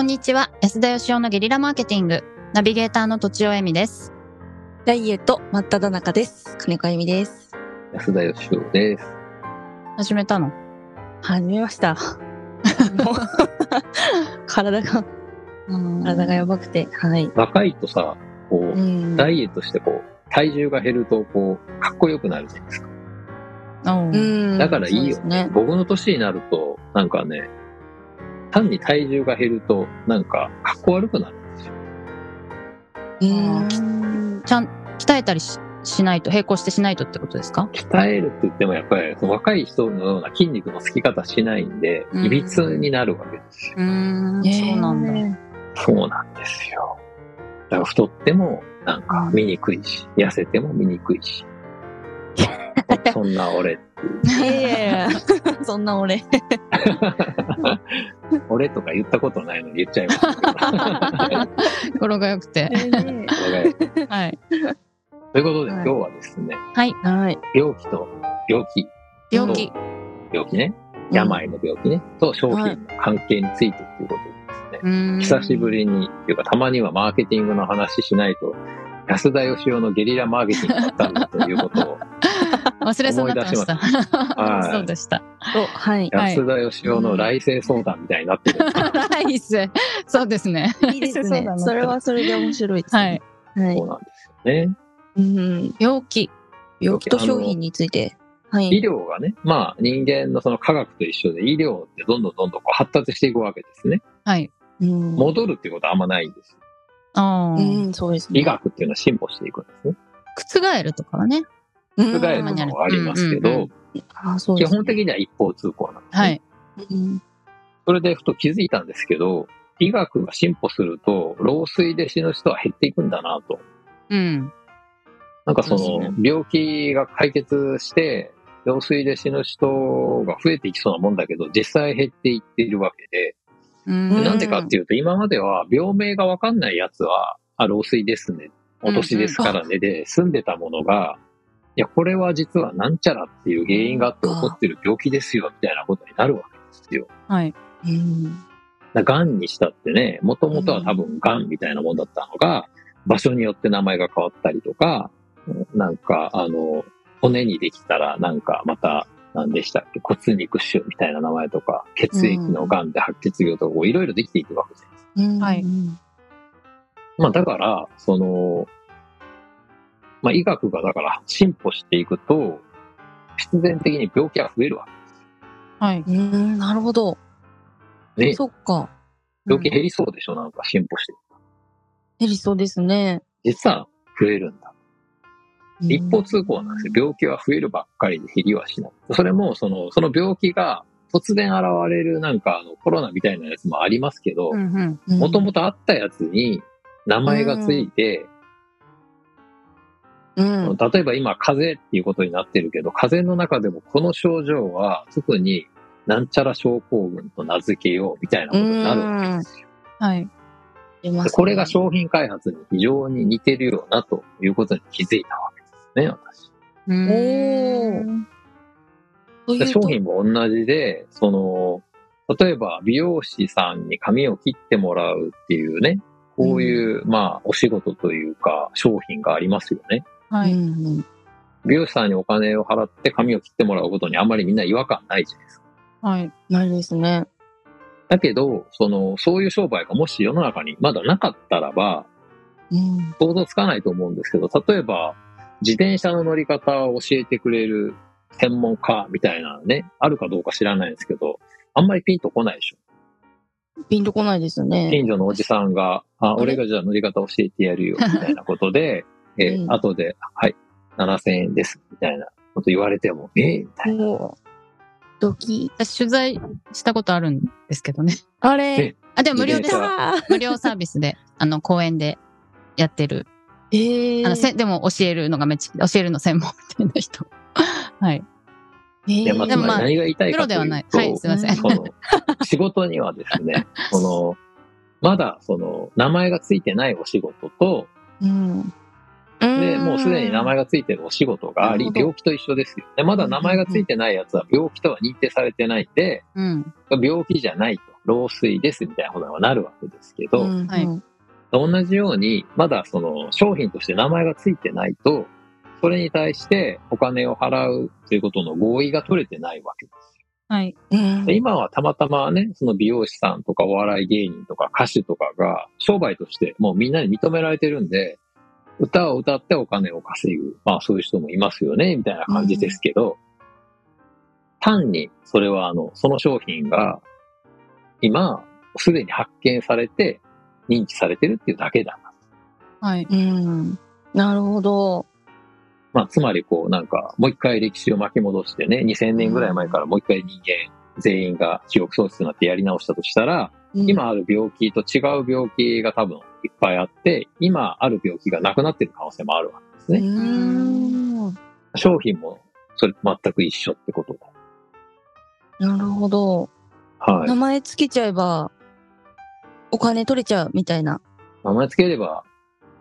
こんにちは安田義雄のゲリラマーケティングナビゲーターの土地尾恵美ですダイエット真っ只中です。金子あゆみです。安田義雄です。始めたの？始めました。体が、体がやばくて、はい。若いとさ、こう、うんダイエットしてこう、体重が減ると、こう、かっこよくなるじゃないですか。うんうんだからいいよね。僕の年になると、なんかね、単に体重が減ると、なんか、かっこ悪くなるんですよ。うんちゃん鍛えたりししないと並行してしないとってことですか？鍛えるって言っても、やっぱり、その若い人のような筋肉のつき方しないんで、うんいびつになるわけですよ。うーんそうなんだそうなんですよ。だから太っても、なんか見にくいし、痩せても見にくいし。そんな俺いやいやいやそんな俺。俺とか言ったことないのに言っちゃいましたけど。語呂が良くて。はい。ということで、はい。今日はですね、はい。はい。病気と、病気、病気。病気ね、病の病気ね、と商品の関係についてっていうことでですね、久しぶりに、っていうかたまにはマーケティングの話しないと、安田義雄のゲリラマーケティングだったんだということを、忘れそうになってましたはいそうでしたお、はい。はい安田義雄の来世相談みたいになってる。いいっすそうですねいいですそうね それはそれで面白いですはねい。はいそう。なんですよね。うん。病気病気と商品について。は医い。療がね、まあ人間のその科学と一緒で医療ってどんどんどんどんこう発達していくわけですね。はいうん戻るっていうことはあんまないんですよ。ああうん、そうですね。医学っていうのは進歩していくんですね。覆るとかはねうん、覆るのもありますけど、基本的には一方通行なんですね。はい。うんそれでふと気づいたんですけど、医学が進歩すると、老衰で死ぬ人は減っていくんだなと。うん。なんかその、病気が解決して、老衰で死ぬ人が増えていきそうなもんだけど、実際減っていっているわけで、うん。なんでかっていうと、今までは病名がわかんないやつは、あ、老衰ですね、お年ですからね、で、住んでたものが、いや、これは実はなんちゃらっていう原因があって起こってる病気ですよ、みたいなことになるわけですよ。はいうん。だから癌にしたってね、もともとは多分癌みたいなもんだったのが、場所によって名前が変わったりとか、なんか、あの、骨にできたら、なんかまた、何でしたっけ、骨肉腫みたいな名前とか、血液の癌で白血病とか、いろいろできていくわけです。うんはいまあだから、その、まあ医学がだから進歩していくと、必然的に病気が増えるわはいうん、なるほど。けね。そっか。病気減りそうでしょ、なんか進歩して。減りそうですね。実は増えるんだ。うん一方通行なんですよ。病気は増えるばっかりで減りはしない。それも、その、その病気が突然現れるなんかあのコロナみたいなやつもありますけどう、んうんもともとあったやつに名前がついて、うん。例えば今風邪っていうことになってるけど、風邪の中でもこの症状は特になんちゃら症候群と名付けようみたいなことになるわけですよ。はいこれが商品開発に非常に似てるよなということに気づいたわけですね、私。おーというとで商品も同じで、その、例えば美容師さんに髪を切ってもらうっていうね、こういう、まあ、お仕事というか、商品がありますよね。はいうんうん美容師さんにお金を払って髪を切ってもらうことにあんまりみんな違和感ないじゃないですか。はいないですね。だけど、その、そういう商売がもし世の中にまだなかったらば、うん。想像つかないと思うんですけど、例えば、自転車の乗り方を教えてくれる専門家みたいなのね、あるかどうか知らないんですけど、あんまりピンとこないでしょ。ピンとこないですね。近所のおじさんが、あ、れ？俺がじゃあ乗り方教えてやるよ、みたいなことで、えーうん。後で、はい、7000円です、みたいなこと言われても、えーみたいな。もう、ドキ。私取材したことあるんですけどね。あれ？えあでも無料です無料サービスであの公園でやってる。ええあのせでも教えるのがめっちゃ教えるの専門みたいな人。はい。えいや、まあ、でもまあ何が言いたいプロかというと、ではない。はいすいません。仕事にはですね、その、まだ、その、名前がついてないお仕事と、うん。で、もうすでに名前がついてるお仕事があり病気と一緒ですよ。で、まだ名前がついてないやつは病気とは認定されてないんで、うん病気じゃないと。漏水ですみたいなことにはなるわけですけど、うんはい同じように、まだその商品として名前がついてないと、それに対してお金を払うということの合意が取れてないわけです。はい。今はたまたまね、その美容師さんとかお笑い芸人とか歌手とかが商売としてもうみんなに認められてるんで、歌を歌ってお金を稼ぐ。まあそういう人もいますよね、みたいな感じですけど、単にそれはあの、その商品が今すでに発見されて認知されてるっていうだけだな。はい。うん。なるほど。まあつまりこうなんかもう一回歴史を巻き戻してね、2000年ぐらい前からもう一回人間全員が記憶喪失になってやり直したとしたら、今ある病気と違う病気が多分いっぱいあって、今ある病気がなくなってる可能性もあるわけですうね。ん。商品もそれ全く一緒ってことだ。なるほど。はい。名前つけちゃえば、お金取れちゃうみたいな。名前つければ、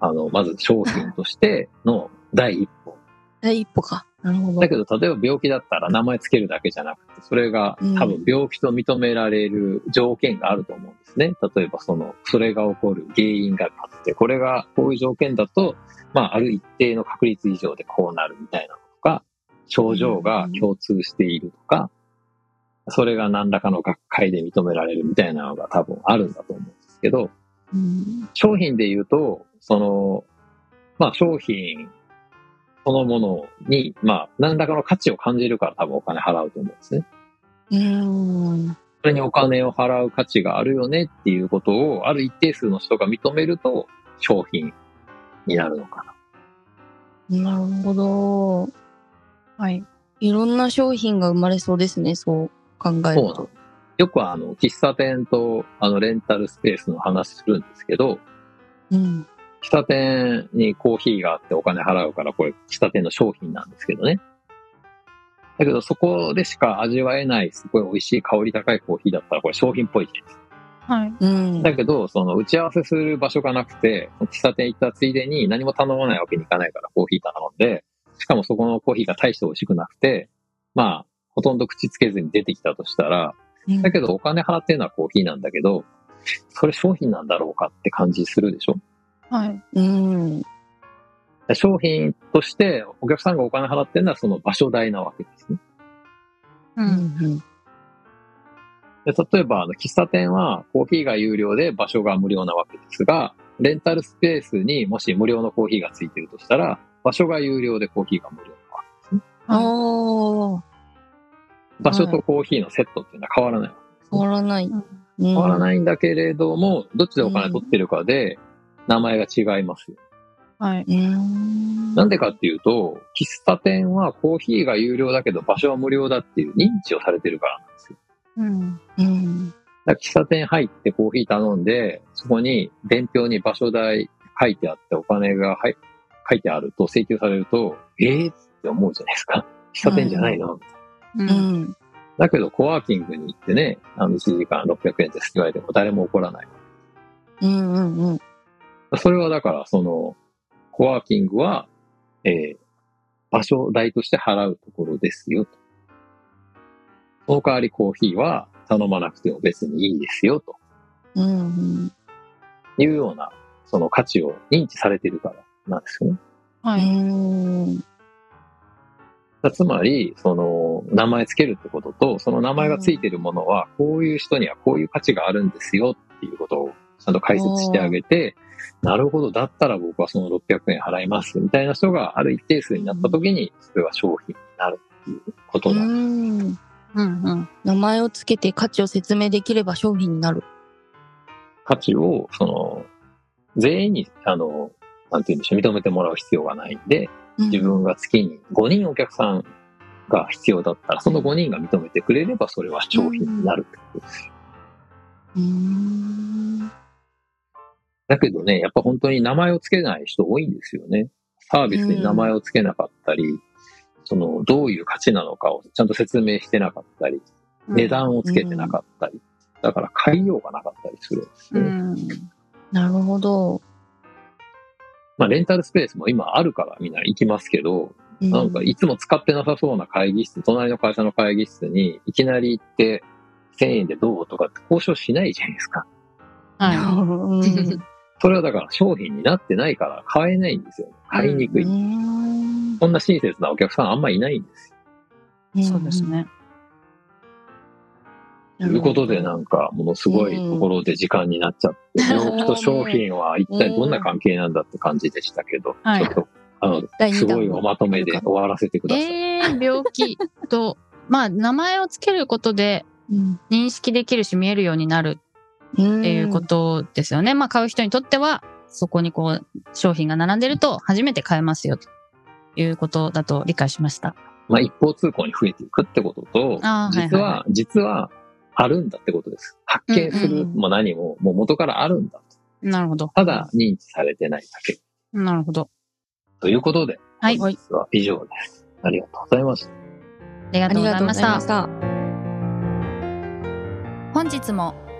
あの、まず商品としての第一歩。第一歩か。なるほどだ。けど、例えば病気だったら名前つけるだけじゃなくて、それがうん多分病気と認められる条件があると思うんですね。例えば、その、それが起こる原因があって、これがこういう条件だと、まあ、ある一定の確率以上でこうなるみたいなのとか、症状が共通しているとか、それが何らかの学会で認められるみたいなのが多分あるんだと思うんですけど、うん商品で言うと、その、まあ商品そのものに、まあ何らかの価値を感じるから多分お金払うと思うんですね。うん。それにお金を払う価値があるよねっていうことを、ある一定数の人が認めると商品になるのかな。なるほど。はい。いろんな商品が生まれそうですね、そう考えるそうなのと。よくあの、喫茶店とあのレンタルスペースの話するんですけど、うん。喫茶店にコーヒーがあってお金払うから、これ喫茶店の商品なんですけどね。だけどそこでしか味わえないすごい美味しい香り高いコーヒーだったらこれ商品っぽいじゃないですか。はい。うん。だけど、その打ち合わせする場所がなくて、喫茶店行ったついでに何も頼まないわけにいかないからコーヒー頼んで、しかもそこのコーヒーが大して美味しくなくて、まあ、ほとんど口つけずに出てきたとしたら、うんだけどお金払ってるのはコーヒーなんだけど、それ商品なんだろうかって感じするでしょはい。うん。商品としてお客さんがお金払ってるのはその場所代なわけですね。う。うんん。で例えば、あの、喫茶店はコーヒーが有料で場所が無料なわけですが、レンタルスペースにもし無料のコーヒーがついてるとしたら、場所が有料でコーヒーが無料なわけですね。ああ、場所とコーヒーのセットっていうのは変わらないわけです、変わらない。変わらい。ないんだけれども、どっちでお金取ってるかで名前が違いますよ。はい。うん。なんでかっていうと、喫茶店はコーヒーが有料だけど場所は無料だっていう認知をされてるからなんですよ。うん。うん。喫茶店入ってコーヒー頼んで、そこに伝票に場所代書いてあってお金がはい書いてあると請求されると、えーって思うじゃないですか。喫茶店じゃないの、う。うんん。だけどコワーキングに行ってね、あの1時間600円ですって言われても誰も怒らない。うん。うん。うん。それはだからその、コワーキングは、えー場所代として払うところですよと。その代わりコーヒーは頼まなくても別にいいですよとうん。いうような、その価値を認知されてるからなんですよね。はい。うん。つまり、その、名前つけるってことと、その名前がついてるものは、こういう人にはこういう価値があるんですよっていうことをちゃんと解説してあげて、なるほど、だったら僕はその600円払いますみたいな人がある一定数になった時に、それは商品になるっていうことうだ。ん。うん。うん。名前をつけて価値を説明できれば商品になる。価値を、その、全員に、あの、なんて言うんでしょう、認めてもらう必要がないんで、自分が月に5人お客さんが必要だったら、その5人が認めてくれれば、それは商品になるってことですようん。だけどね、やっぱ本当に名前をつけない人多いんですよね。サービスに名前をつけなかったり、その、どういう価値なのかをちゃんと説明してなかったり、値段をつけてなかったり、だから買いようがなかったりするんですね。うん。なるほど。まあ、レンタルスペースも今あるからみんな行きますけど、うなんかいつも使ってなさそうな会議室、隣の会社の会議室にいきなり行って、1000円でどうとかって交渉しないじゃないですか。はい。うんそれはだから商品になってないから買えないんですよ。買いにくい。うんそんな親切なお客さんあんまいないんですよ。そうです。ね。ということで、なんか、ものすごいところで時間になっちゃって、病気と商品は一体どんな関係なんだって感じでしたけど、はいちょっと、あの、すごいおまとめで終わらせてください。えー、病気と、まあ、名前をつけることでうん認識できるし見えるようになるうんっていうことですよね。まあ、買う人にとっては、そこにこう、商品が並んでると初めて買えますよということだと理解しました。まあ、一方通行に増えていくってことと、あーはい実は、実は、あるんだってことです。発見するも何も、もう元からあるんだと。なるほど。ただ、認知されてないだけ。なるほど。ということで、はい。本日は以上です。ありがとうございました。ありがありとうございましたがとうございまし。た。本日も